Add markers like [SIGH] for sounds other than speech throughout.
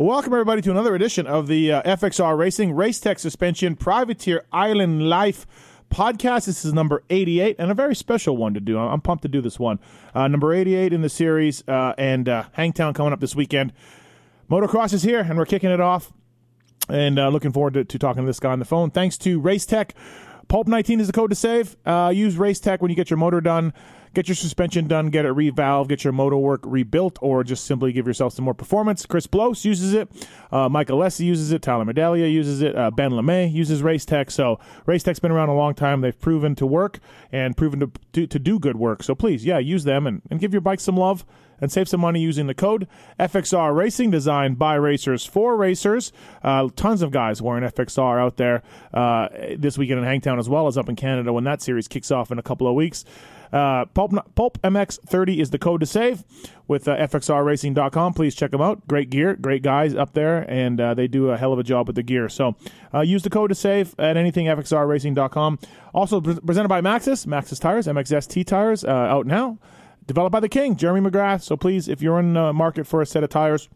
Welcome, everybody, to another edition of the uh, FXR Racing Race Tech Suspension Privateer Island Life podcast. This is number 88 and a very special one to do. I'm pumped to do this one. Uh, number 88 in the series uh, and uh, Hangtown coming up this weekend. Motocross is here and we're kicking it off and uh, looking forward to, to, talking to this guy on the phone. Thanks to Race Tech. Pulp 19 is the code to save. Uh, use Race Tech when you get your motor done get your suspension done, get it revalved, get your motor work rebuilt, or just simply give yourself some more performance. Chris Blose uses it. Uh, Michael Alessi uses it. Tyler Medaglia uses it. Uh, ben LeMay uses Race Tech. So Race Tech's been around a long time. They've proven to work and proven to, to, to do good work. So please, yeah, use them and, and give your bike some love and save some money using the code FXR Racing, designed by racers for racers. Uh, tons of guys wearing FXR out there uh, this weekend in Hangtown as well as up in Canada when that series kicks off in a couple of weeks. Uh, Pulp, Pulp MX30 is the code to save with uh, FXRRacing.com. Please check them out. Great gear, great guys up there, and uh, they do a hell of a job with the gear. So uh, use the code to save at anything FXRRacing.com. Also presented by Maxxis, Maxxis Tires, MXST Tires, uh, out now. Developed by the King, Jeremy McGrath. So please, if you're in the market for a set of tires,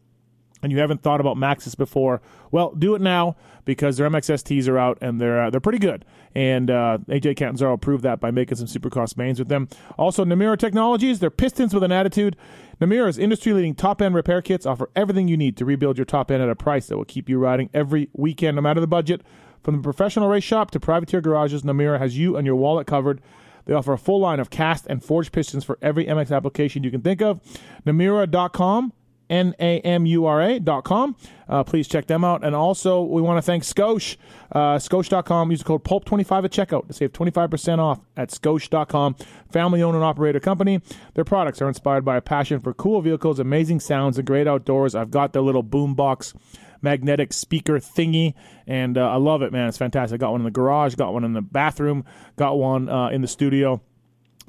and you haven't thought about Maxxis before, well, do it now because their MXSTs are out and they're uh, they're pretty good. And uh, AJ Catanzaro proved that by making some Supercross mains with them. Also, Namura Technologies, they're pistons with an attitude. Namura's industry-leading top-end repair kits offer everything you need to rebuild your top end at a price that will keep you riding every weekend, no matter the budget. From the professional race shop to privateer garages, Namura has you and your wallet covered. They offer a full line of cast and forged pistons for every MX application you can think of. Namura.com N-A-M-U-R-A.com. Uh, please check them out. And also, we want to thank Scosche, uh, Scosche.com. Use the code PULP25 at checkout to save 25% off at Scosche.com. Family-owned and operated company. Their products are inspired by a passion for cool vehicles, amazing sounds, and great outdoors. I've got their little boombox magnetic speaker thingy, and uh, I love it, man. It's fantastic. I Got one in the garage, got one in the bathroom, got one uh, in the studio.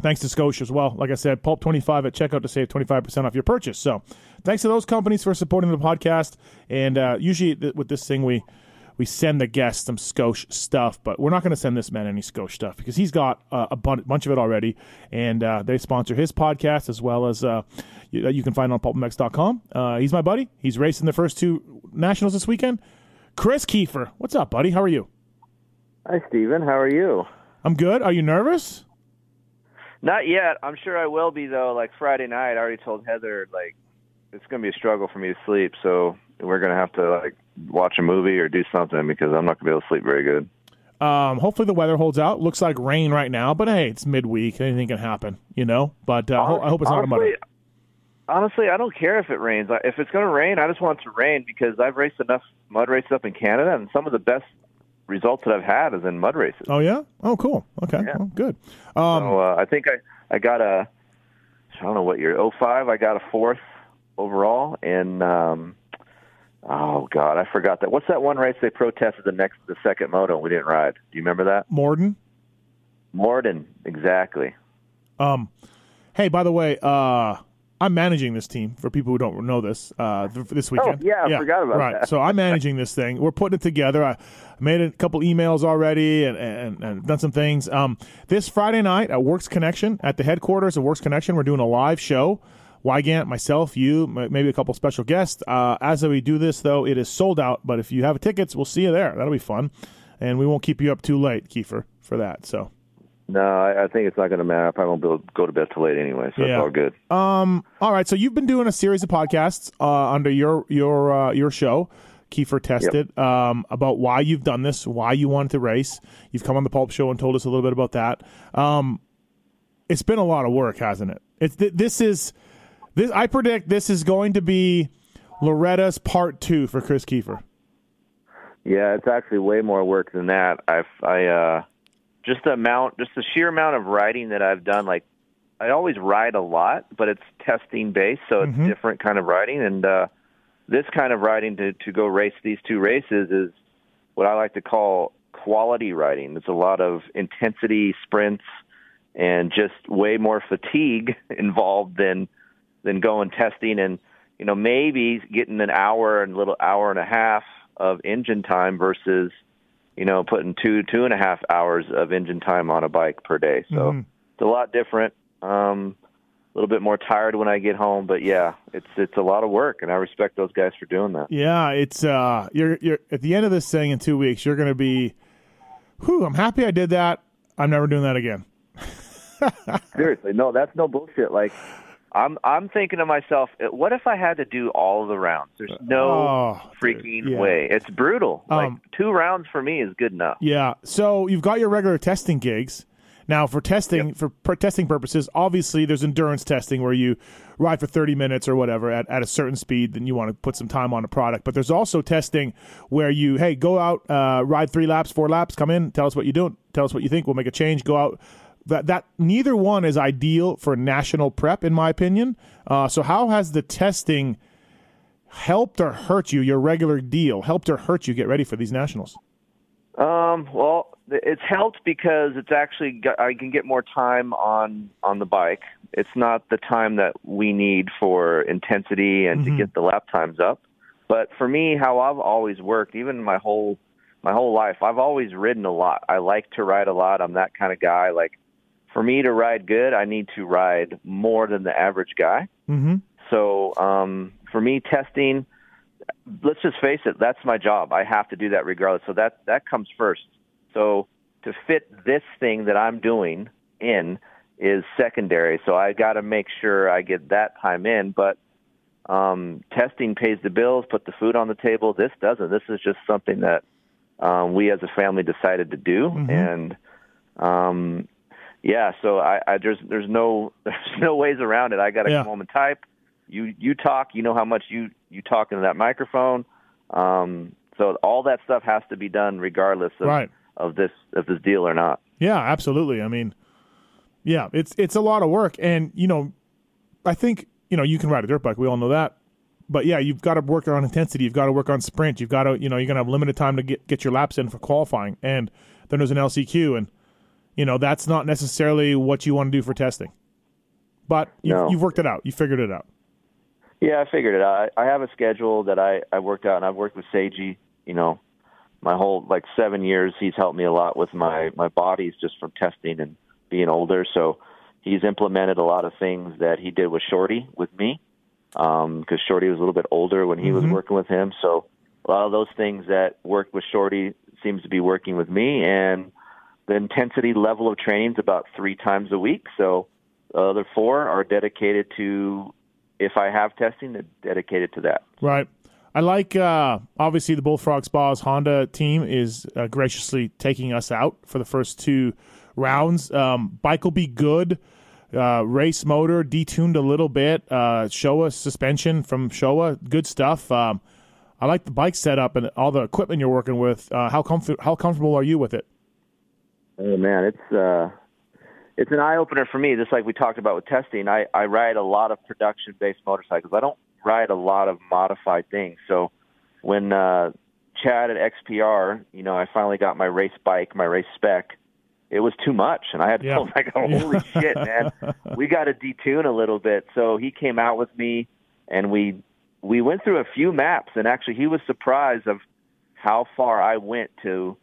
Thanks to Scosche as well. Like I said, Pulp25 at checkout to save 25% off your purchase. So thanks to those companies for supporting the podcast. And uh, usually th- with this thing, we we send the guests some Scosche stuff, but we're not going to send this man any Scosche stuff because he's got uh, a bu- bunch of it already. And uh, they sponsor his podcast as well as uh, you, you, can find on pulpmx.com. Uh, he's my buddy. He's racing the first two nationals this weekend. Kris Keefer, what's up, buddy? How are you? Hi, Steven. How are you? I'm good. Are you nervous? Not yet. I'm sure I will be though. Like Friday night, I already told Heather like it's going to be a struggle for me to sleep. So we're going to have to like watch a movie or do something because I'm not going to be able to sleep very good. Um, hopefully the weather holds out. Looks like rain right now, but hey, it's midweek. Anything can happen, you know. But uh, honestly, I hope it's not a a Honestly, I don't care if it rains. If it's going to rain, I just want it to rain because I've raced enough mud races up in Canada, and some of the best results that I've had is in mud races. Oh yeah. Oh cool. Okay. Yeah. Well, good. Um, so uh, I think I I got a I don't know what year. Oh five. I got a fourth overall, and um, oh god, I forgot that. What's that one race they protested the next the second moto and we didn't ride? Do you remember that? Morden. Morden, exactly. Um, hey, by the way, uh, I'm managing this team for people who don't know this uh, this weekend. Oh, yeah, I forgot about right. that. so I'm managing this thing. We're putting it together. I made a couple emails already and, and, and done some things. Um, this Friday night at Works Connection at the headquarters of Works Connection, we're doing a live show. Weigandt, myself, you, maybe a couple special guests. Uh, as we do this, though, it is sold out. But if you have tickets, we'll see you there. That'll be fun, and we won't keep you up too late, Keefer, for that. So no, I, I think it's not going to matter. I probably won't be able to go to bed till late anyway, so yeah. it's all good. Um, all right. So you've been doing a series of podcasts uh, under your your uh, your show, Keefer Tested, yep. um, about why you've done this, why you wanted to race. You've come on the Pulp Show and told us a little bit about that. Um, it's been a lot of work, hasn't it? It's th- this is this. I predict this is going to be Loretta's part two for Kris Keefer. Yeah, it's actually way more work than that. I've I. Uh just the amount, just the sheer amount of writing that I've done. Like I always write a lot, but it's testing based, so it's mm-hmm. different kind of writing. And uh, this kind of writing to to go race these two races is what I like to call quality writing. It's a lot of intensity sprints and just way more fatigue [LAUGHS] involved than than going testing and you know maybe getting an hour and a little hour and a half of engine time versus you know, putting two two and a half hours of engine time on a bike per day. So mm-hmm. it's a lot different. Um, a little bit more tired when I get home. But yeah, it's it's a lot of work, and I respect those guys for doing that. Yeah, it's uh, you're you're at the end of this thing in two weeks. You're going to be, whew, I'm happy I did that. I'm never doing that again. [LAUGHS] Seriously, no, that's no bullshit. Like. I'm I'm thinking to myself, what if I had to do all the rounds? There's no Oh, freaking yeah. way. It's brutal. like Um, two rounds for me is good enough. Yeah. So you've got your regular testing gigs. Now, for testing, for per testing purposes, obviously there's endurance testing where you ride for 30 minutes or whatever at, at a certain speed, then you want to put some time on a product. But there's also testing where you, hey, go out, uh, ride three laps, four laps, come in, tell us what you're doing, tell us what you think, we'll make a change, go out. That, that neither one is ideal for national prep, in my opinion. Uh, so, how has the testing helped or hurt you, your regular deal, helped or hurt you get ready for these nationals? Um, well, it's helped because it's actually got, I can get more time on on the bike. It's not the time that we need for intensity and Mhm. to get the lap times up. But for me, how I've always worked, even my whole my whole life, I've always ridden a lot. I like to ride a lot. I'm that kind of guy. Like for me to ride good, I need to ride more than the average guy. Mm-hmm. So um, for me, testing, let's just face it, that's my job. I have to do that regardless. So that that comes first. So to fit this thing that I'm doing in is secondary. So I got to make sure I get that time in. But um, testing pays the bills, put the food on the table. This doesn't. This is just something that um, we as a family decided to do, Mhm. and um, yeah. So I, I there's there's no [LAUGHS] there's no ways around it. I got to Yeah. come home and type. You you talk. You know how much you you talk into that microphone. Um, so all that stuff has to be done regardless of Right. of this of this deal or not. Yeah, absolutely. I mean, yeah, it's it's a lot of work, and you know, I think you know you can ride a dirt bike. We all know that, but yeah, you've got to work on intensity. You've got to work on sprint. You've got to you know you're gonna have limited time to get get your laps in for qualifying, and then there's an LCQ, and you know that's not necessarily what you want to do for testing. But you've, No. you've worked it out. You figured it out. Yeah, I figured it out. I I have a schedule that I I worked out, and I've worked with Seiji. You know, my whole like seven years. He's helped me a lot with my my bodies just from testing and being older. So he's implemented a lot of things that he did with Shorty with me, because Shorty was a little bit older when he was Mhm. working with him. So a lot of those things that worked with Shorty seems to be working with me, and the intensity level of training is about three times a week. So the other four are dedicated to if I have testing, they're dedicated to that. Right. I like uh, obviously the Bullfrog Spas Honda team is uh, graciously taking us out for the first two rounds. Um, bike will be good. Uh, race motor detuned a little bit. Uh, Showa suspension from Showa, good stuff. Um, I like the bike setup and all the equipment you're working with. Uh, how comfort how comfortable are you with it? Oh man, it's uh, it's an eye opener for me. Just like we talked about with testing, I I ride a lot of production based motorcycles. I don't ride a lot of modified things. So when uh, Chad at XPR, you know, I finally got my race bike, my race spec. It was too much, and I had to Yeah. tell him, go, [LAUGHS] "Holy [LAUGHS] shit, man! We got to detune a little bit." So he came out with me, and we we went through a few maps, and actually, he was surprised of how far I went to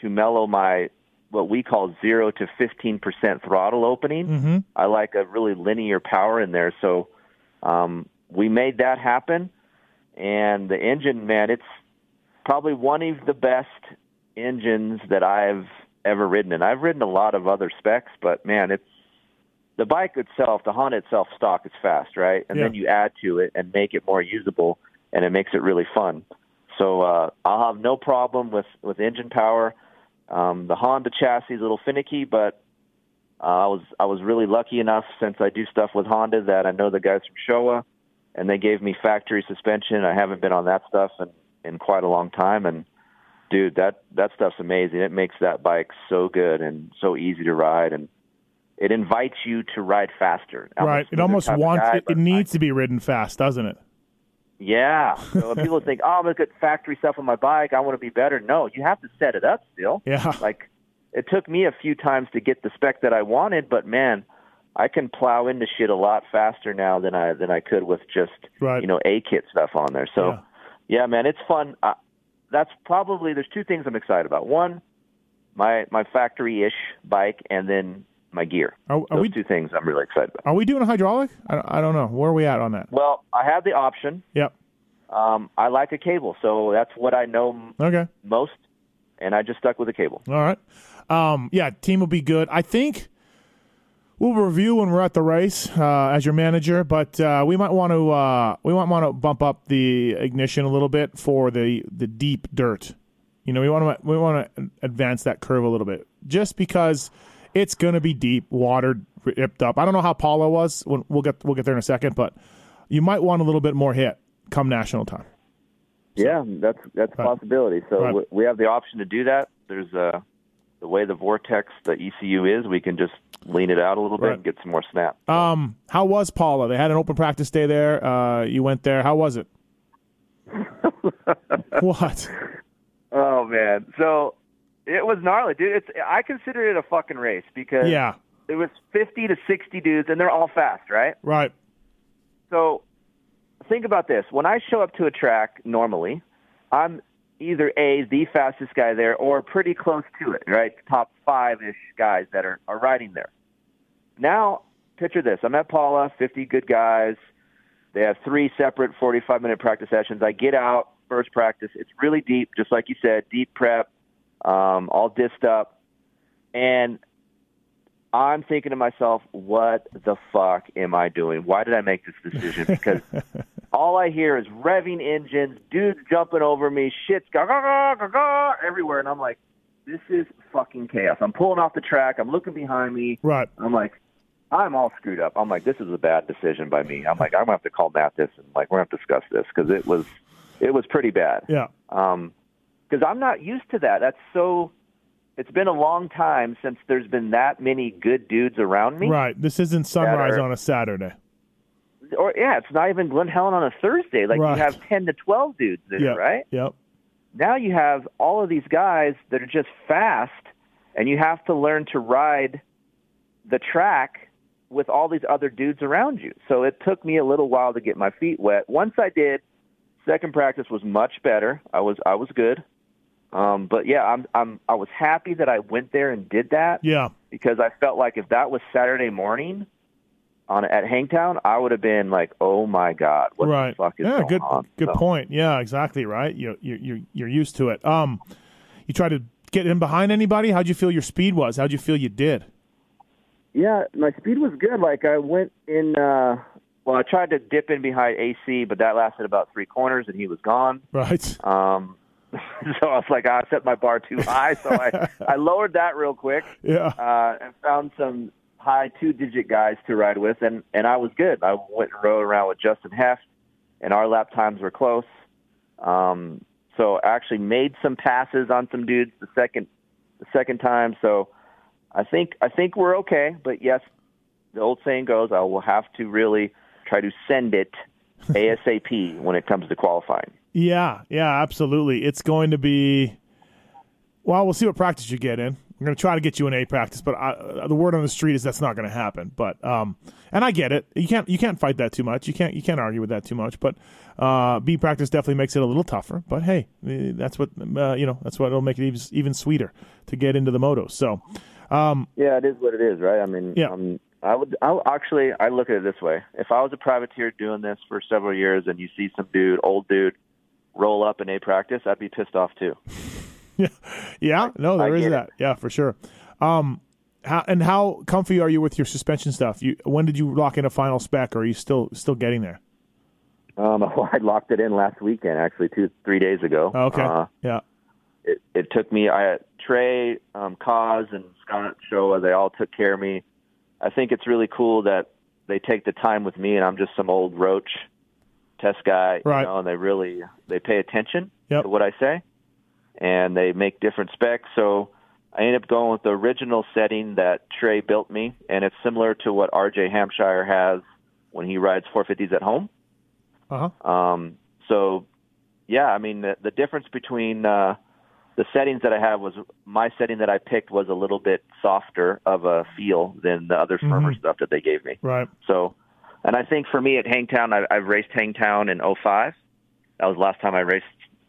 to mellow my what we call zero to fifteen percent throttle opening. Mm-hmm. I like a really linear power in there, so um, we made that happen. And the engine, man, it's probably one of the best engines that I've ever ridden. And I've ridden a lot of other specs, but man, it's the bike itself, the Honda itself, stock is fast, right? And then you add to it and make it more usable, and it makes it really fun. So uh, I'll have no problem with with engine power. Um, the Honda chassis is a little finicky, but uh, I was I was really lucky enough since I do stuff with Honda that I know the guys from Showa, and they gave me factory suspension. I haven't been on that stuff in in quite a long time, and dude, that that stuff's amazing. It makes that bike so good and so easy to ride, and it invites you to ride faster. I'm Right. It almost wants guy, it, it needs to be ridden fast, doesn't it? Yeah. So when people [LAUGHS] think, "Oh, I'm gonna get factory stuff on my bike. I want to be better." No, you have to set it up still. Yeah. Like it took me a few times to get the spec that I wanted, but man, I can plow into shit a lot faster now than I than I could with just Right. you know a kit stuff on there. So Yeah. yeah, man, it's fun. Uh, that's probably there's two things I'm excited about. One, my my factory ish bike, and then my gear. Are, are Those we two things I'm really excited about. are we doing a hydraulic? I, I don't know. Where are we at on that? Well, I have the option. Yep. Um, I like a cable, so that's what I know Okay. most, and I just stuck with a cable. All right. Um, yeah, team will be good. I think we'll review when we're at the race uh, as your manager, but uh, we might want to uh, we might want to bump up the ignition a little bit for the the deep dirt. You know, we want to we want to advance that curve a little bit, just because it's going to be deep, watered, ripped up. I don't know how Pala was. We'll we'll get we'll get there in a second, but you might want a little bit more hit come national time. Yeah, that's that's a possibility. So Right. we, have the option to do that. There's uh, the way the vortex, the ECU is, we can just lean it out a little bit Right. and get some more snap. Um, how was Pala? They had an open practice day there. Uh, you went there. How was it? [LAUGHS] what? Oh man, so it was gnarly, dude. It's I consider it a fucking race because Yeah. it was 50 to 60 dudes, and they're all fast, right? Right. So think about this. When I show up to a track normally, I'm either A, the fastest guy there, or pretty close to it, right? Top five ish guys that are, are riding there. Now, picture this. I'm at Pala, 50 good guys. They have three separate 45 minute practice sessions. I get out, first practice. It's really deep, just like you said, deep prep, um, all dissed up. And I'm thinking to myself, what the fuck am I doing? Why did I make this decision? [LAUGHS] Because all I hear is revving engines, dudes jumping over me, shit's ga ga ga ga everywhere, and I'm like, this is fucking chaos. I'm pulling off the track. I'm looking behind me. Right. I'm like, I'm all screwed up. I'm like, this is a bad decision by me. I'm like, I'm gonna have to call Matt this, and like, we're gonna have to discuss this because it was, it was pretty bad. Yeah. Um, because I'm not used to that. That's so. It's been a long time since there's been that many good dudes around me. Right. This isn't sunrise Better. on a Saturday. Or yeah, it's not even Glen Helen on a Thursday. Like Right. you have ten to twelve dudes there, Yeah. right? Yep. Now you have all of these guys that are just fast, and you have to learn to ride the track with all these other dudes around you. So it took me a little while to get my feet wet. Once I did, second practice was much better. I was I was good. Um, but yeah, I'm I'm I was happy that I went there and did that Yeah. because I felt like if that was Saturday morning on at Hangtown, I would have been like, "Oh my god, what right. the fuck is yeah. going Good. on?" Good So- point. Yeah. Exactly. Right. You you you you're used to it. Um, you try to get in behind anybody. How'd you feel your speed was? How'd you feel you did? Yeah, my speed was good. Like I went in. uh Well, I tried to dip in behind AC, but that lasted about three corners, and he was gone. Right. Um, [LAUGHS] so I was like, I set my bar too high, so I I [LAUGHS] lowered that real quick Yeah. uh, and found some high two-digit guys to ride with, and and I was good. I went and rode around with Justin Hoeft, and our lap times were close. Um, so I actually made some passes on some dudes the second the second time. So I think I think we're okay. But yes, the old saying goes, I will have to really try to send it ASAP when it comes to qualifying. Yeah, yeah, absolutely. It's going to be. Well, we'll see what practice you get in. I'm going to try to get you an A practice, but I, the word on the street is that's not going to happen. But um, and I get it. You can't you can't fight that too much. You can't you can't argue with that too much. But uh, B practice definitely makes it a little tougher. But hey, eh, that's what uh, you know. That's what will make it even, even sweeter to get into the moto. So Yeah, it is what it is, right? I mean, Yeah. um, I would. I would- actually, I look at it this way: if I was a privateer doing this for several years, and you see some dude, old dude, roll up in a practice, I'd be pissed off too. [LAUGHS] yeah, yeah, no, there I is get it. that. Yeah, for sure. Um, how, and how comfy are you with your suspension stuff? You when did you lock in a final spec, or are you still still getting there? Um, [LAUGHS] I locked it in last weekend, actually, two, three days ago. Oh, okay, Uh, yeah, it, it took me. I Trey, um, Cause, and Scott Showa. They all took care of me. I think it's really cool that they take the time with me, and I'm just some old roach test guy, Right. you know, and they really they pay attention Yep. to what I say, and they make different specs. So I ended up going with the original setting that Trey built me, and it's similar to what RJ Hampshire has when he rides 450s at home. uh huh, Um, so, yeah, I mean, the, the difference between uh, the settings that I have was my setting that I picked was a little bit softer of a feel than the other firmer stuff that they gave me. right, So, and I think for me at Hangtown, I, I've raced Hangtown in '05. That was the last time I raced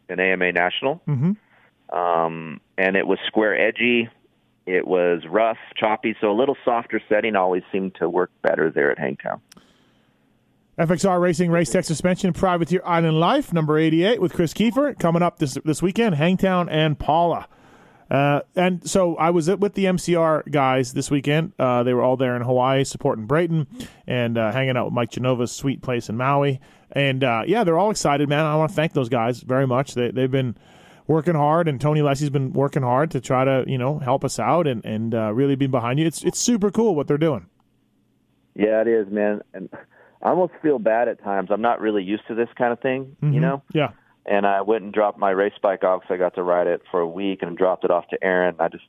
an AMA National. mm-hmm. Um, and it was square edgy. It was rough, choppy, so a little softer setting always seemed to work better there at Hangtown. FXR Racing Race Tech Suspension Privateer Island Life, number 88 with Kris Keefer, coming up this this weekend, Hangtown and Pala. Uh, and so I was with the MCR guys this weekend. Uh, they were all there in Hawaii supporting Brayton and uh, hanging out with Mike Genova's sweet place in Maui. And uh, yeah, they're all excited, man. I want to thank those guys very much. They, they've been working hard, and Tony Alessi's been working hard to try to you know help us out and and uh, really be behind you. It's it's super cool what they're doing. Yeah, it is, man. And I almost feel bad at times. I'm not really used to this kind of thing, mm-hmm. you know. Yeah. And I went and dropped my race bike off because I got to ride it for a week and dropped it off to Aaron. I just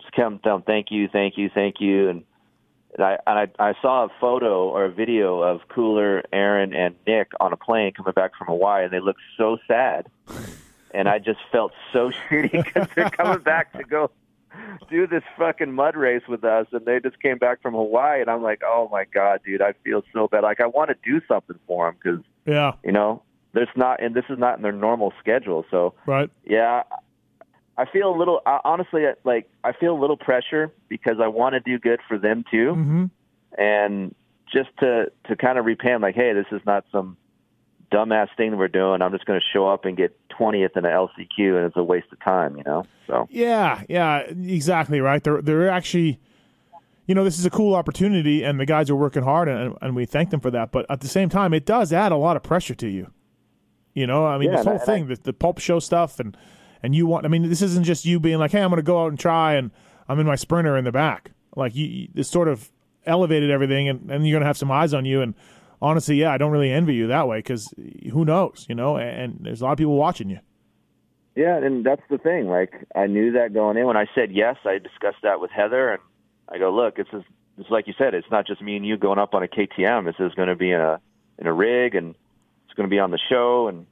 just kept telling thank you, thank you, thank you, and I and I, I saw a photo or a video of Cooler, Aaron, and Nick on a plane coming back from Hawaii, and they looked so sad. [LAUGHS] and I just felt so shitty because they're coming back to go do this fucking mud race with us, and they just came back from Hawaii, and I'm like, oh my god, dude, I feel so bad. Like I want to do something for them because, yeah, you know, there's not, and this is not in their normal schedule. So, right, yeah, I feel a little, honestly, like I feel a little pressure because I want to do good for them too, mm-hmm. and just to to kind of repay them like, hey, this is not some dumbass thing that we're doing. I'm just going to show up and get 20th in an LCQ, and it's a waste of time, you know. So yeah, yeah, exactly right. They're they're actually, you know, this is a cool opportunity, and the guys are working hard, and and we thank them for that. But at the same time, it does add a lot of pressure to you. You know, I mean, yeah, this whole thing, I, the, the pulp show stuff, and and you want. I mean, this isn't just you being like, hey, I'm going to go out and try, and I'm in my sprinter in the back. Like you, this sort of elevated everything, and, and you're going to have some eyes on you, and honestly, yeah, I don't really envy you that way because who knows, you know? And, there's a lot of people watching you. Yeah, and that's the thing. Like I knew that going in. When I said yes, I discussed that with Heather, and I go, look, it's just, it's like you said, it's not just me and you going up on a KTM. This is going to be in a in a rig, and it's going to be on the show. And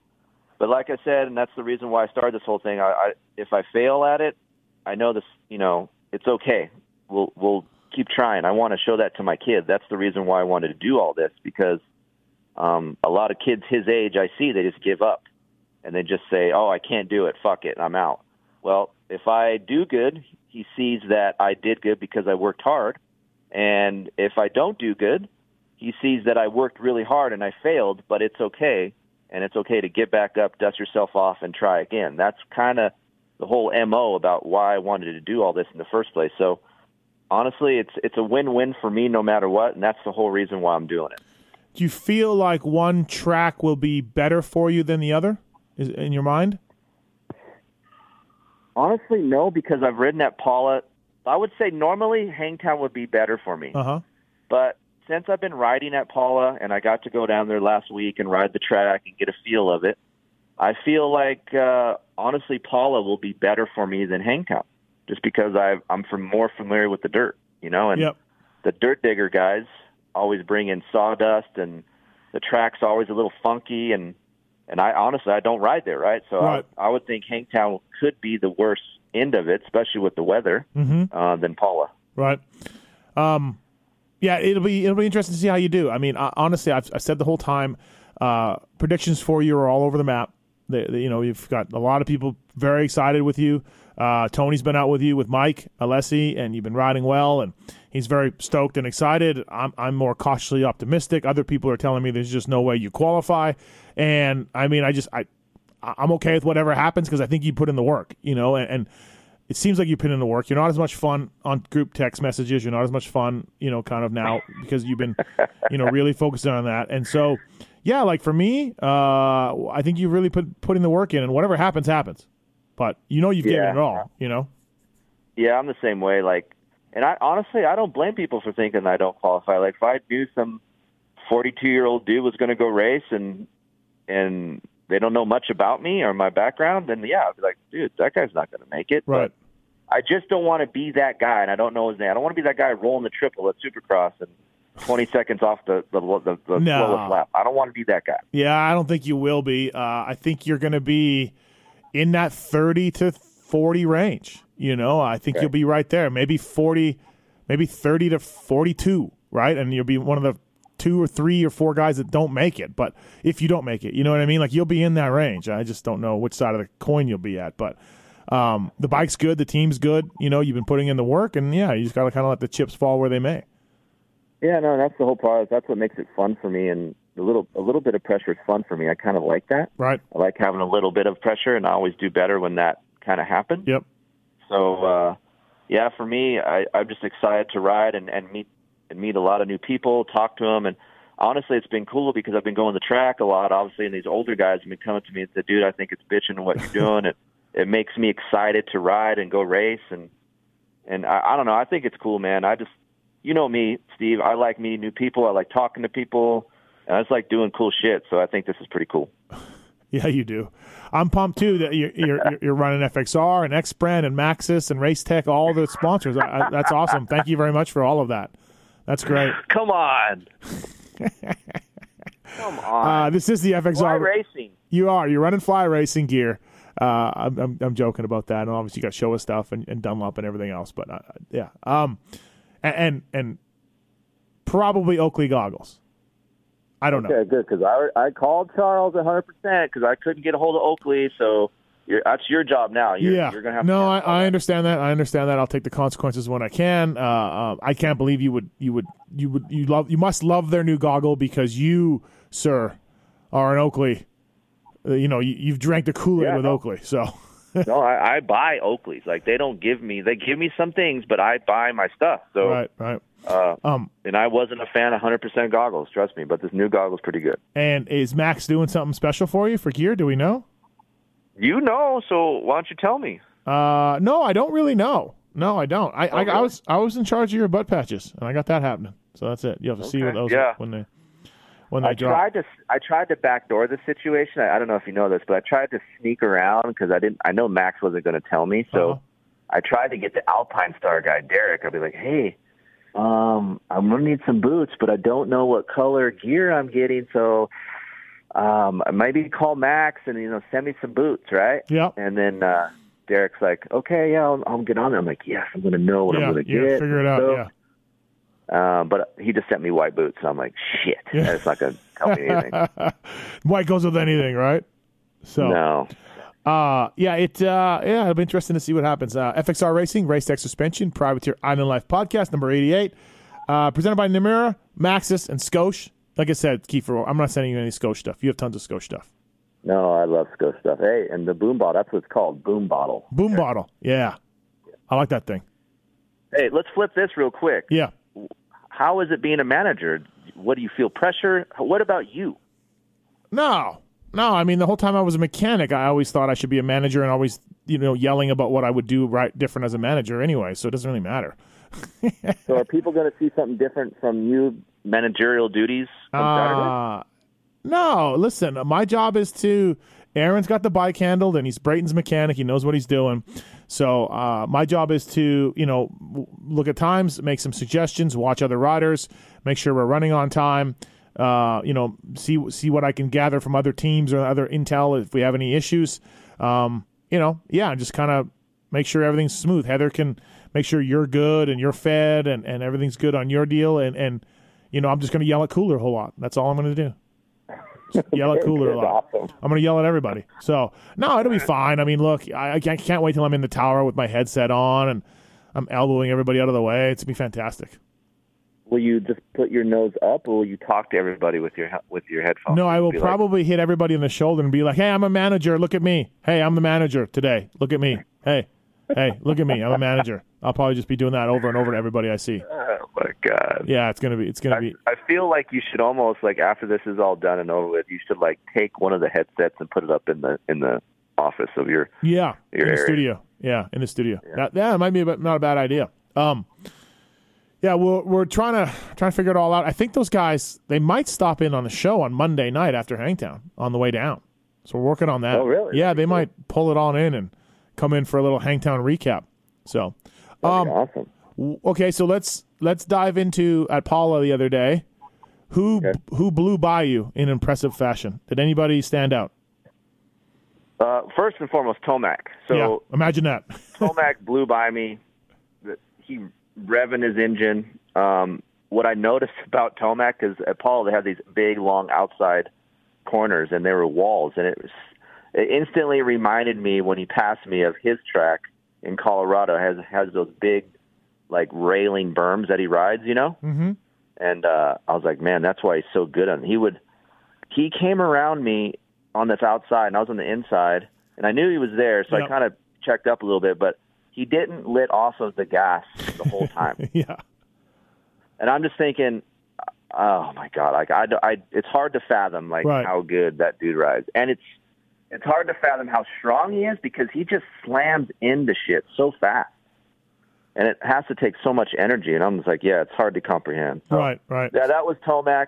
but like I said, and that's the reason why I started this whole thing. I, I if I fail at it, I know this. You know, it's okay. We'll we'll keep trying. I want to show that to my kid. That's the reason why I wanted to do all this because um, a lot of kids his age I see they just give up and they just say, "Oh, I can't do it. Fuck it. I'm out." Well, if I do good, he sees that I did good because I worked hard. And if I don't do good, he sees that I worked really hard and I failed, but it's okay. And it's okay to get back up, dust yourself off, and try again. That's kind of the whole MO about why I wanted to do all this in the first place. So honestly, it's it's a win-win for me no matter what, and that's the whole reason why I'm doing it. Do you feel like one track will be better for you than the other? Is in your mind? Honestly, no, because I've ridden at Pala. I would say normally Hangtown would be better for me. Uh-huh. But since I've been riding at Pala and I got to go down there last week and ride the track and get a feel of it, I feel like uh, honestly Pala will be better for me than Hangtown just because I I'm from more familiar with the dirt, you know, and yep. the dirt digger guys always bring in sawdust and the track's always a little funky and and I honestly I don't ride there, right? So right. I, I would think Hangtown could be the worst end of it, especially with the weather, mm-hmm. uh, than Pala. Right. Um, yeah, it'll be it'll be interesting to see how you do. I mean, I, honestly, I've, I've, said the whole time, uh, predictions for you are all over the map. They, they, you know, you've got a lot of people very excited with you. Uh, Tony's been out with you with Mike Alessi, and you've been riding well, and he's very stoked and excited. I'm, I'm more cautiously optimistic. Other people are telling me there's just no way you qualify, and I mean, I just I I'm okay with whatever happens because I think you put in the work, you know, and, and it seems like you put in the work. You're not as much fun on group text messages. You're not as much fun, you know, kind of now [LAUGHS] because you've been, you know, really focusing on that. And so, yeah, like for me, uh, I think you really put putting the work in, and whatever happens, happens. But you know you've yeah. given it all, you know? Yeah, I'm the same way. Like, and I honestly, I don't blame people for thinking I don't qualify. Like, if I knew some 42 year old dude was going to go race and and they don't know much about me or my background, then yeah, I'd be like, dude, that guy's not going to make it. Right. But I just don't want to be that guy, and I don't know his name. I don't want to be that guy rolling the triple at Supercross and 20 seconds off the the, the, the no. slowest lap. I don't want to be that guy. Yeah, I don't think you will be. Uh, I think you're going to be in that 30 to 40 range. You know, I think okay. you'll be right there. Maybe 40, maybe 30 to 42, right? And you'll be one of the two or three or four guys that don't make it. But if you don't make it, you know what I mean? Like you'll be in that range. I just don't know which side of the coin you'll be at. But um, the bike's good, the team's good. You know, you've been putting in the work, and yeah, you just got to kind of let the chips fall where they may. Yeah, no, that's the whole part. That's what makes it fun for me, and a little a little bit of pressure is fun for me. I kind of like that. Right. I like having a little bit of pressure, and I always do better when that kind of happens. Yep. So, uh, yeah, for me, I, I'm just excited to ride and, and meet and meet a lot of new people, talk to them, and honestly, it's been cool because I've been going the track a lot, obviously, and these older guys have been coming to me and said, "Dude, I think it's bitching what you're doing." it it makes me excited to ride and go race, and and I, I don't know, I think it's cool, man. I just, you know me, Steve. I like meeting new people. I like talking to people. And I just like doing cool shit. So I think this is pretty cool. [LAUGHS] Yeah, you do. I'm pumped too that you're you're, you're running FXR and X Brand and Maxxis and Race Tech, all the sponsors. I, I, that's awesome. Thank you very much for all of that. That's great. [LAUGHS] Come on. [LAUGHS] Come on. Uh, this is the FXR Fly racing. You are. You're running fly racing gear. Uh, I'm, I'm, I'm joking about that, and obviously you got Showa stuff and, and Dunlop and everything else. But uh, yeah, um, and, and and probably Oakley goggles. I don't know. Okay, good because I I called Charles 100 percent because I couldn't get a hold of Oakley. So that's your job now. You're, yeah, you're gonna have. no, to I, I understand that. I understand that. I'll take the consequences when I can. Uh, uh, I can't believe you would you would you would you love you must love their new goggle because you, sir, are an Oakley. Uh, you know you, you've drank the Kool Aid Yeah, with no. Oakley, so [LAUGHS] no, I, I buy Oakleys. Like they don't give me. They give me some things, but I buy my stuff. So right, right. Uh, Um, and I wasn't a fan of 100% goggles. Trust me, but this new goggle's pretty good. and is Max doing something special for you for gear? Do we know? You know, so why don't you tell me? Uh, no, I don't really know. No, I don't. I, I, I was I was in charge of your butt patches, and I got that happening. So that's it. You have to see what Okay, those yeah. when they when they I drop. tried to I tried to backdoor the situation. I, I don't know if you know this, but I tried to sneak around because I didn't. I know Max wasn't going to tell me, so Uh-huh. I tried to get the Alpine Star guy Derek. I'd be like, "Hey, um, I'm going to need some boots, but I don't know what color gear I'm getting, so um, maybe call Max and you know send me some boots, right?" Yeah. And then uh, Derek's like, "Okay, yeah, I'll, I'll get on there." I'm like, "Yes, I'm going to know what yeah, I'm going to yeah, get." figure it out. So- yeah. Um, but he just sent me white boots, and I'm like, "Shit, that's not to tell me anything." [LAUGHS] White goes with anything, right? So, No. Uh, yeah, it, uh, yeah, it'll be interesting to see what happens. Uh, FXR Racing, Race Tech Suspension, Privateer Island Life Podcast, number 88, uh, presented by Namura, Maxxis, and Scosche. Like I said, Keefer, I'm not sending you any Scosche stuff. You have tons of Scosche stuff. No, I love Sco stuff. Hey, and the boom bottle, that's what it's called, boom bottle. Boom bottle. Yeah. I like that thing. Hey, let's flip this real quick. Yeah. How is it being a manager? What do you feel pressure? What about you? No, no. I mean, the whole time I was a mechanic, I always thought I should be a manager, and always, you know, yelling about what I would do right different as a manager anyway. So it doesn't really matter. So are people going to see something different from you managerial duties on Saturday? Uh, no, listen. My job is to. Aaron's got the bike handled, and he's Brayton's mechanic. He knows what he's doing. So uh, my job is to, you know, look at times, make some suggestions, watch other riders, make sure we're running on time. Uh, you know, see see what I can gather from other teams or other intel if we have any issues. Um, you know, yeah, just kind of make sure everything's smooth. Heather can make sure you're good and you're fed and, and everything's good on your deal. And, and you know, I'm just going to yell at Cooler a whole lot. That's all I'm going to do. Just yell at [LAUGHS] Cooler a lot. awesome. I'm going to yell at everybody. So, no, it'll be fine. I mean, look, I, I can't, can't wait till I'm in the tower with my headset on and I'm elbowing everybody out of the way. It's going to be fantastic. Will you just put your nose up, or will you talk to everybody with your with your headphones? No, I will Be like, probably hit everybody in the shoulder and be like, "Hey, I'm a manager. Look at me. Hey, I'm the manager today. Look at me. Hey, hey, look at me. I'm a manager." I'll probably just be doing that over and over to everybody I see. oh my god. Yeah, it's gonna be. It's gonna be. I feel like you should almost like after this is all done and over with, you should like take one of the headsets and put it up in the in the office of your. Yeah, Your in the area. studio. Yeah, in the studio. That, yeah, it might be a, not a bad idea. Um, yeah, we're we're trying to trying to figure it all out. I think those guys they might stop in on the show on Monday night after Hangtown on the way down. So we're working on that. Oh, really? Yeah, they cool. might pull it on in and come in for a little Hangtown recap. So, um, awesome. okay, so let's let's dive into at Pala the other day. Who Okay. who blew by you in impressive fashion? Did anybody stand out? Uh, first and foremost, Tomac. So yeah, imagine that. [LAUGHS] Tomac blew by me. The- He revving his engine. Um, what I noticed about Tomac is at Pala they have these big, long outside corners, and they were walls, and it was it instantly reminded me when he passed me of his track in Colorado has has those big like railing berms that he rides, you know. Mm-hmm. And uh, I was like, man, that's why he's so good on. He would he came around me on this outside, and I was on the inside, and I knew he was there, so Yep. I kind of checked up a little bit, but he didn't lit off of the gas the whole [LAUGHS] time. yeah. and I'm just thinking, oh my god, like I, I it's hard to fathom like Right. how good that dude rides, and it's it's hard to fathom how strong he is because he just slams into shit so fast, and it has to take so much energy, and I'm just like, yeah, it's hard to comprehend. So, Right. Right. Yeah, that was Tomac.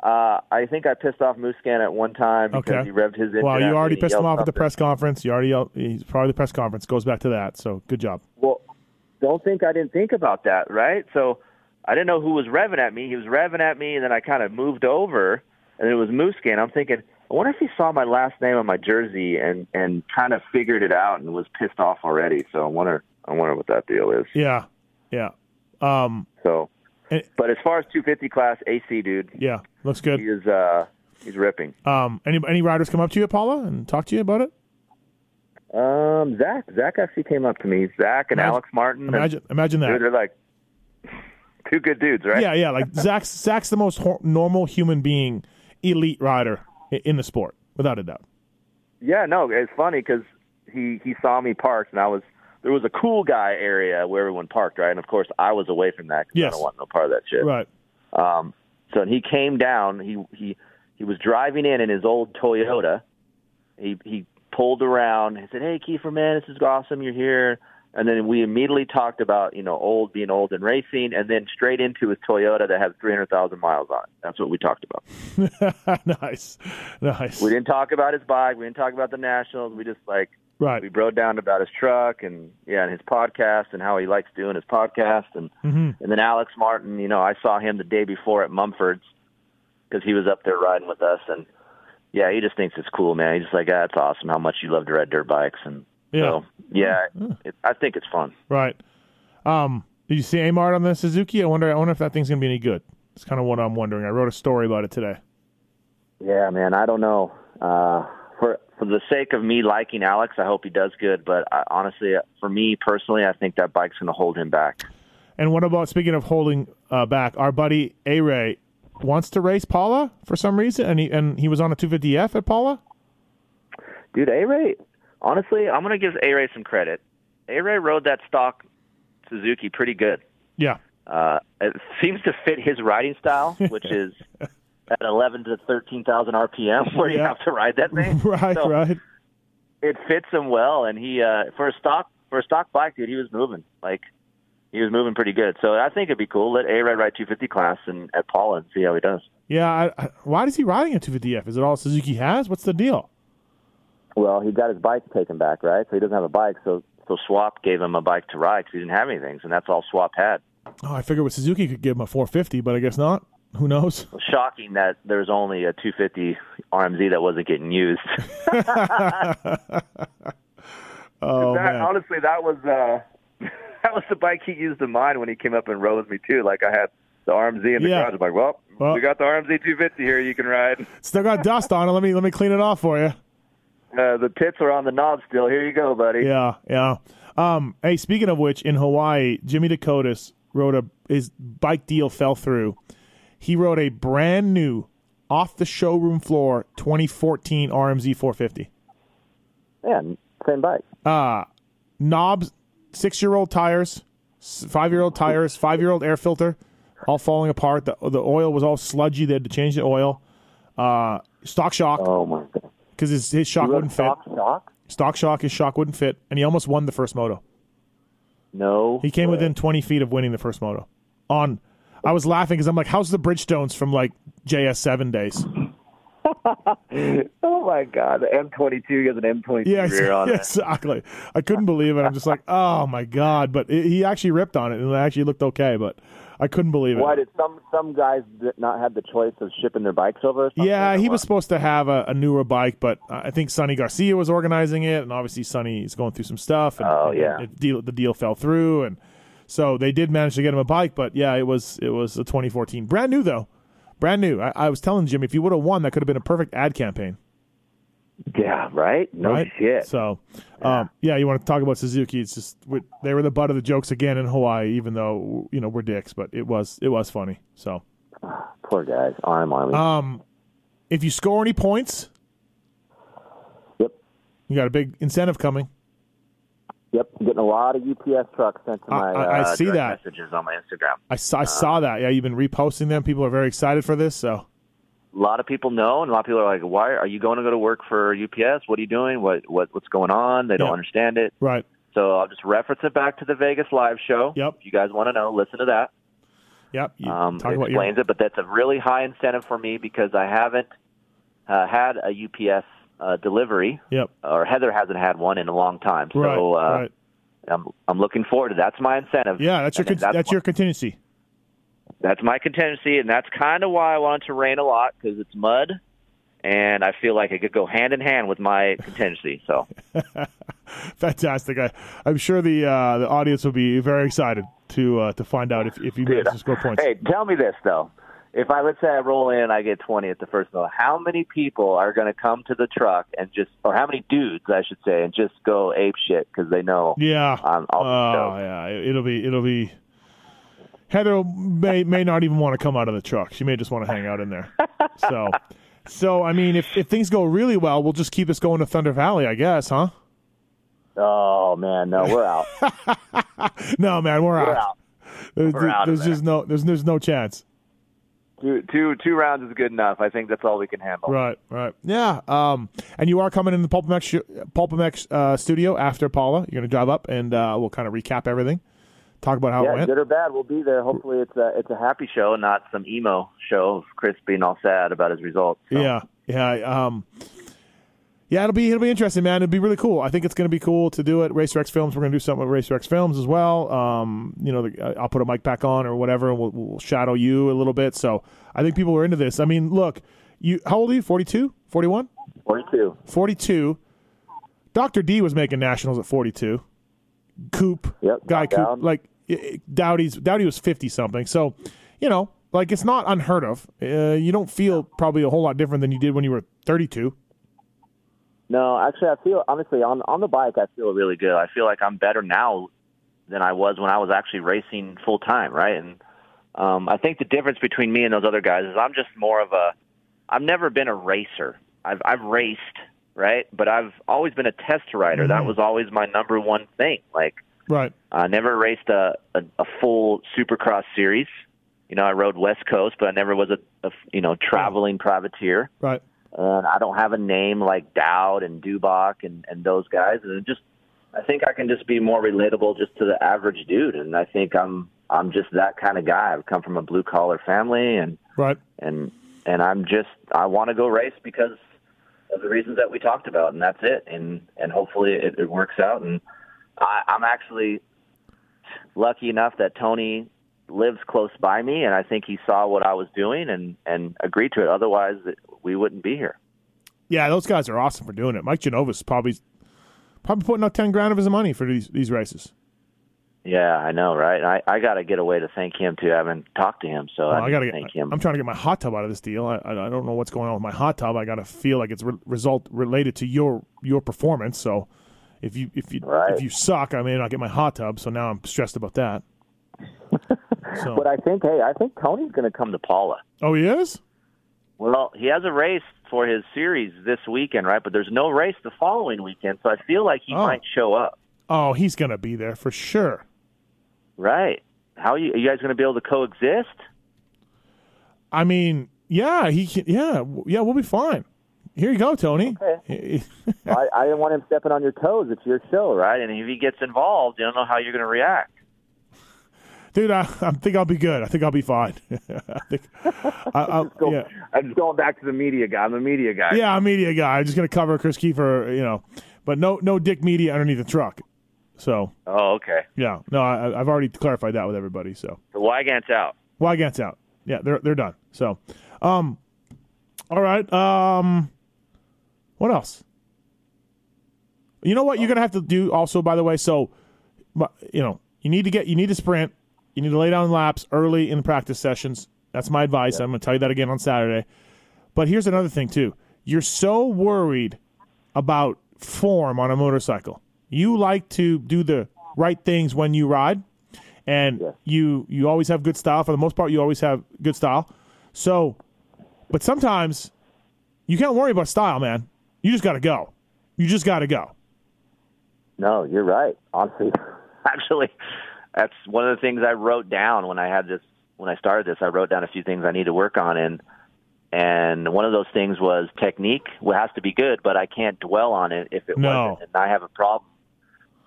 Uh, I think I pissed off Musquin at one time because Okay. he revved his engine. Well, you already pissed him off at the press conference. You already yelled, he's of the press conference. Goes back to that. So good job. Well, don't think I didn't think about that, right? So I didn't know who was revving at me. He was revving at me, and then I kind of moved over, and it was Musquin. I'm thinking, I wonder if he saw my last name on my jersey and and kind of figured it out and was pissed off already. So I wonder, I wonder what that deal is. Yeah. Yeah. Um. So, And- but as far as 250 class AC, dude, Yeah. Looks he good. is uh he's ripping. Um. Any any riders come up to you, Pala, and talk to you about it? Um, Zach, Zach actually came up to me. Zach and Imagine- Alex Martin. and- Imagine imagine Dude, that. they're like two good dudes, right? Yeah. Yeah. Like Zach's [LAUGHS] Zach's the most ho- normal human being, elite rider in the sport, without a doubt. Yeah, no, it's funny because he he saw me parked, and I was there was a cool guy area where everyone parked, right? And of course, I was away from that 'cause Yes. I don't want no part of that shit. Right. Um, so he came down. He he he was driving in in his old Toyota. He he pulled around. He said, "Hey, Keefer, man, this is awesome. You're here." And then we immediately talked about you know old being old and racing, and then straight into his Toyota that has 300,000 miles on it. That's what we talked about. [LAUGHS] nice. Nice. We didn't talk about his bike. We didn't talk about the nationals. We just like Right. we broke down about his truck and yeah, and his podcast and how he likes doing his podcast and hmm and then Alex Martin. You know, I saw him the day before at Mumford's because he was up there riding with us and yeah, he just thinks it's cool, man. He's just like, ah, it's awesome how much you love to ride dirt bikes and Yeah. so yeah, it, I think it's fun. Right. Um. Did you see Amart on the Suzuki? I wonder. I wonder if that thing's gonna be any good. It's kind of what I'm wondering. I wrote a story about it today. Yeah, man, I don't know. Uh, for the sake of me liking Alex, I hope he does good. But I, honestly, for me personally, I think that bike's going to hold him back. And what about speaking of holding uh, back? Our buddy A Ray wants to race Pala for some reason, and he and he was on a 250F at Pala. Dude, A Ray, honestly, I'm going to give A Ray some credit. A Ray rode that stock Suzuki pretty good. Yeah. Uh, it seems to fit his riding style, which [LAUGHS] is at 11 to 13,000 RPM, [LAUGHS] where you have to ride that thing. [LAUGHS] right. So right. It fits him well, and he uh, for a stock for a stock bike, dude, he was moving like he was moving pretty good. So I think it'd be cool. Let A Ray ride 250 class and at Pala and see how he does. Yeah. I, I, why is he riding a 250F? Is it all Suzuki has? What's the deal? Well, he got his bike taken back, right? So he doesn't have a bike. So so Swap gave him a bike to ride because he didn't have anything, and that's all Swap had. Oh, I figured with Suzuki could give him a 450, but I guess not. Who knows? Shocking that there's only a 250 RMZ that wasn't getting used. [LAUGHS] [LAUGHS] Oh that, man. honestly, that was uh, [LAUGHS] that was the bike he used in mine when he came up and rode with me too. Like I had the RMZ in the Yeah. garage. I'm like, well, Well- we got the RMZ 250 here. You can ride. Still got dust on it. Let me let me clean it off for you. Uh, the pits are on the knob still. Here you go, buddy. Yeah, yeah. Um, hey, speaking of which, in Hawaii, Jimmy Decotis wrote a his bike deal fell through. He wrote a brand new, off the showroom floor, 2014 RMZ 450. Yeah, same bike. Uh knobs, six year old tires, five year old tires, five year old air filter, all falling apart. The the oil was all sludgy. They had to change the oil. Uh, stock shock Oh my god. because his his shock wouldn't fit. stock shock? Stock shock, his shock wouldn't fit, and he almost won the first moto. No. He came way. within 20 feet of winning the first moto. On, I was laughing because I'm like, how's the Bridgestones from like JS7 days? [LAUGHS] Oh my god, the M22 has an M22 Yeah, rear on [LAUGHS] it. exactly. I couldn't believe it. I'm just like, oh my god! But it, he actually ripped on it, and it actually looked okay. But I couldn't believe it. Why did some some guys not have the choice of shipping their bikes over? Or Yeah, he what? was supposed to have a, a newer bike, but I think Sonny Garcia was organizing it, and obviously Sonny is going through some stuff. And, Oh, and yeah. it- deal, the deal fell through, and so they did manage to get him a bike. But yeah, it was it was a 2014, brand new though, brand new. I, I was telling Jimmy if you would have won, that could have been a perfect ad campaign. Yeah, right. No right? shit. So, um, yeah, you want to talk about Suzuki? It's just we- they were the butt of the jokes again in Hawaii, even though you know we're dicks, but it was it was funny. So, Poor guys. Arm Army. um, if you score any points, yep. you got a big incentive coming. Yep. I'm getting a lot of UPS trucks sent to my I- I uh, see that. messages on my Instagram. I saw, I saw that. Yeah, you've been reposting them. People are very excited for this. So, A lot of people know, and a lot of people are like, "Why are you going to go to work for UPS? What are you doing? What what what's going on?" They don't Yeah. understand it. right. So I'll just reference it back to the Vegas live show. Yep. If you guys want to know, listen to that. Yep. You Um, talk it about your explains it, but that's a really high incentive for me because I haven't uh, had a UPS uh, delivery, Yep. or Heather hasn't had one in a long time. So Right. uh, right. I'm I'm looking forward to that's my incentive. Yeah, that's your con- that's, what- your contingency. that's my contingency, and that's kind of why I wanted to rain a lot because it's mud, and I feel like it could go hand in hand with my contingency. So [LAUGHS] Fantastic. I, I'm sure the uh, the audience will be very excited to uh, to find out if, if you manage to score points. Hey, tell me this though. If I let's say I roll in and I get twenty at the first mill, how many people are going to come to the truck and just, or how many dudes I should say, and just go ape shit because they know Yeah. Oh stoked. yeah. It- It'll be it'll be. Heather may may not even want to come out of the truck. She may just want to hang out in there. [LAUGHS] So, so I mean, if if things go really well, we'll just keep this going to Thunder Valley, I guess, huh? Oh man, no, we're out. [LAUGHS] No, man, we're, We're out. out. There's, We're out of there's there. just no there's there's no chance. Two, two, two rounds is good enough. I think that's all we can handle. Right, right. Yeah. Um, and you are coming in the PulpMX sh- PulpMX uh, studio after Pala. You're going to drive up, and uh, we'll kind of recap everything, talk about how it went. good or bad, we'll be there. Hopefully, it's a it's a happy show, not some emo show of Kris being all sad about his results. So. Yeah, yeah, um, yeah. It'll be it'll be interesting, man. It'll be really cool. I think it's going to be cool to do it. Racer X Films. We're going to do something with Racer X Films as well. Um, you know, the, I'll put a mic back on or whatever, and we'll, we'll shadow you a little bit. So I think people are into this. I mean, look, you how old are you? 42? 41? Forty-two. 42. Dr. D was making nationals at 42. Coop, Yep, guy Coop, down. like Dowdy's Dowdy was 50 something. So, you know, like it's not unheard of. Uh, you don't feel probably a whole lot different than you did when you were 32. No, actually, I feel honestly on on the bike. I feel really good. I feel like I'm better now than I was when I was actually racing full time, right? And um, I think the difference between me and those other guys is I'm just more of a. I've never been a racer. I've I've raced, right? But I've always been a test rider. That was always my number one thing. Like Right. I never raced a, a a full Supercross series. You know, I rode West Coast, but I never was a, a you know traveling privateer Right. And I don't have a name like Dowd and Dubach and and those guys, and just I think I can just be more relatable just to the average dude, and I think I'm I'm just that kind of guy. I've come from a blue collar family, and Right. and and I'm just I want to go race because of the reasons that we talked about, and that's it, and and hopefully it, it works out, and I, I'm actually lucky enough that Tony lives close by me, and I think he saw what I was doing and and agreed to it. Otherwise, we wouldn't be here. Yeah, those guys are awesome for doing it. Mike Genovis probably probably putting up 10 grand of his money for these these races. Yeah, I know, right? I I got to get a way to thank him too. I haven't talked to him, so Well, I, I got to thank him. I'm trying to get my hot tub out of this deal. I, I, I don't know what's going on with my hot tub. I got to feel like it's re- result related to your your performance. So if you if you Right. if you suck, I may not get my hot tub. So now I'm stressed about that. [LAUGHS] so But I think, hey, I think Tony's going to come to Pala. oh, he is. Well, he has a race for his series this weekend, right? But there's no race the following weekend, so I feel like he Oh. might show up. Oh, he's gonna be there for sure. Right? How are you, are you guys going to be able to coexist? I mean, yeah, he can. Yeah, yeah, we'll be fine. Here you go, Tony. [LAUGHS] I, I didn't want him stepping on your toes. It's your show, right? And if he gets involved, you don't know how you're going to react. Dude, I, I think I'll be good. I think I'll be fine. [LAUGHS] I think, I, I'll, [LAUGHS] yeah. I'm just going back to the media guy. I'm a media guy. Yeah, I'm a media guy. I'm just gonna cover Kris Keefer, you know, but no, no Dick Media underneath the truck. So Oh, okay. yeah, no, I, I've already clarified that with everybody. So The Weigandt's out. Weigandt's out. Yeah, they're they're done. So, um, all right. Um, what else? You know what you're gonna have to do also, by the way. So, you know, you need to get you need to sprint. You need to lay down laps early in the practice sessions. That's my advice. I'm gonna tell you that again on Saturday. But here's another thing too. You're so worried about form on a motorcycle. You like to do the right things when you ride, and Yes. you you always have good style. For the most part, you always have good style. So, but sometimes you can't worry about style, man. You just got to go. You just got to go. No, you're right. Honestly, [LAUGHS] actually, that's one of the things I wrote down when I had this. When I started this, I wrote down a few things I need to work on, and and one of those things was technique. Well, has to be good, but I can't dwell on it if it No. wasn't. And I have a problem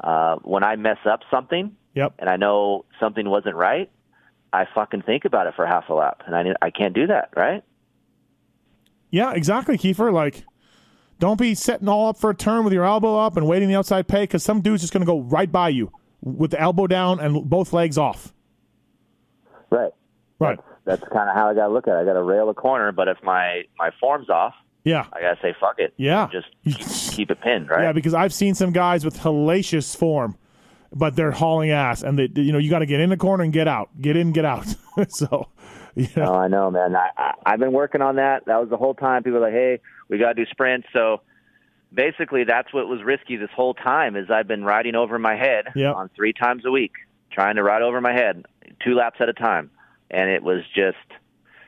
uh, when I mess up something, Yep. and I know something wasn't right. I fucking think about it for half a lap, and I I can't do that, right? Yeah, exactly, Keefer. Like, don't be setting all up for a turn with your elbow up and waiting the outside pay because some dude's just going to go right by you with the elbow down and both legs off. Right. Right. That's kind of how I got to look at it. I got to rail a corner, but if my my form's off, Yeah. I got to say fuck it. Yeah. Just keep, keep it pinned, right? Yeah, because I've seen some guys with hellacious form, but they're hauling ass, and they, you know, you got to get in the corner and get out, get in, get out. [LAUGHS] so, yeah, Oh, I know, man. I, I I've been working on that. That was the whole time. People were like, "Hey, we got to do sprints." So basically, that's what was risky this whole time. Is I've been riding over my head Yep. on three times a week, trying to ride over my head two laps at a time, and it was just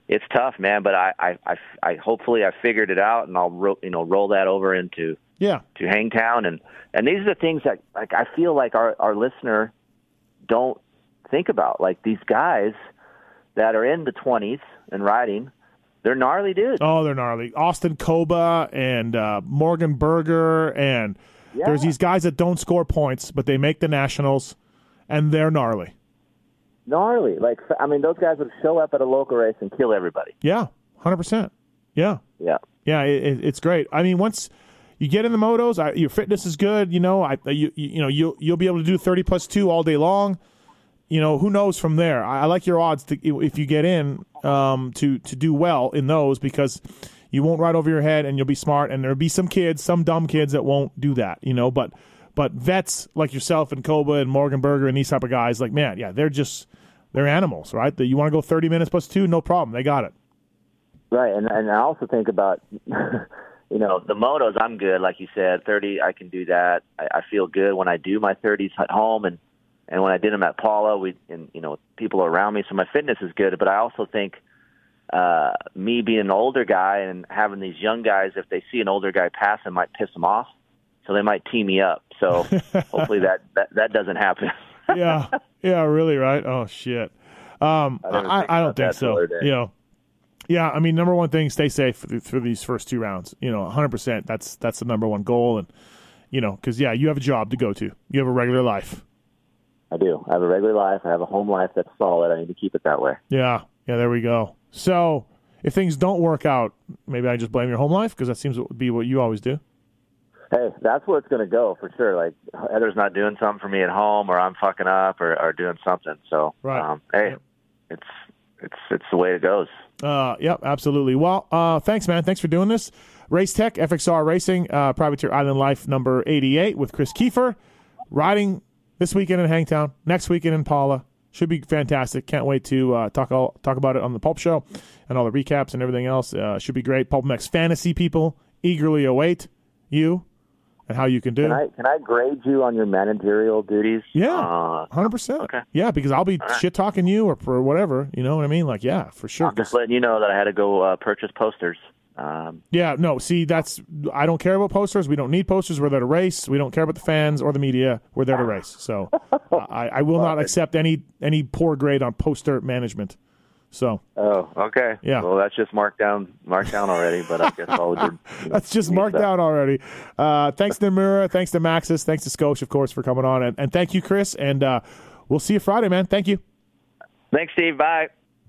it's tough, man. But I I I, I hopefully I figured it out, and I'll ro- you know roll that over into yeah, to Hangtown, and and these are the things that like I feel like our our listener don't think about. Like these guys that are in the twenties and riding, they're gnarly dudes. Oh, they're gnarly. Austin Koba and uh, Morgan Berger, and Yeah. there's these guys that don't score points, but they make the nationals, and they're gnarly. Gnarly. Like I mean, those guys would show up at a local race and kill everybody. Yeah, hundred percent. Yeah, Yeah. yeah, it, it, it's great. I mean, once you get in the motos, I, your fitness is good. You know, I you you, you know you'll you'll be able to do thirty plus two all day long. You know, who knows from there? I, I like your odds to, if you get in um, to to do well in those because you won't ride over your head and you'll be smart. And there'll be some kids, some dumb kids that won't do that. You know, but but vets like yourself and Koba and Morgan Berger and these type of guys, like man, yeah, they're just they're animals, right? That you want to go thirty minutes plus two, no problem, they got it. Right, and and I also think about, [LAUGHS] you know, the motos. I'm good, like you said, thirty. I can do that. I, I feel good when I do my thirties at home, and and when I did them at Pala, we and you know people around me. So my fitness is good, but I also think uh, me being an older guy and having these young guys, if they see an older guy pass, it might piss them off, so they might tee me up. So [LAUGHS] hopefully that that that doesn't happen. [LAUGHS] yeah, yeah, really, right? Oh shit. Um, I, I, I don't think so. You know, yeah. I mean, number one thing, stay safe through, through these first two rounds. You know, hundred percent. That's that's the number one goal, and you know, because yeah, you have a job to go to. You have a regular life. I do. I have a regular life. I have a home life that's solid. I need to keep it that way. Yeah, yeah. There we go. So if things don't work out, maybe I just blame your home life because that seems to be what you always do. Hey, that's where it's going to go for sure. Like Heather's not doing something for me at home, or I'm fucking up, or, or doing something. So, Right. um, hey, Yep. it's it's it's the way it goes. Uh, yep, absolutely. Well, uh, thanks, man. Thanks for doing this. Race Tech, FXR Racing, uh, Privateer Island Life number 88 with Kris Keefer. Riding this weekend in Hangtown, next weekend in Pala. Should be fantastic. Can't wait to uh, talk all, talk about it on the Pulp Show and all the recaps and everything else. Uh, should be great. PulpMX fantasy people eagerly await you and how you can do. Can I can I grade you on your managerial duties? Yeah. Uh, Hundred percent. Okay. Yeah, because I'll be right. shit talking you or for whatever. You know what I mean? Like, yeah, for sure. I'm just letting you know that I had to go uh, purchase posters. Um, Yeah, no, see, that's I don't care about posters. We don't need posters. We're there to race. We don't care about the fans or the media. We're there to race. So [LAUGHS] I, I will not accept any any poor grade on poster management. So oh, okay. Yeah. Well, that's just marked down marked down already. But I guess I'll do. [LAUGHS] that's just marked out already. Uh, thanks Namura, thanks to Maxxis, thanks to Scosche, of course, for coming on, and, and thank you, Kris. And uh, we'll see you Friday, man. Thank you. Thanks, Steve. Bye.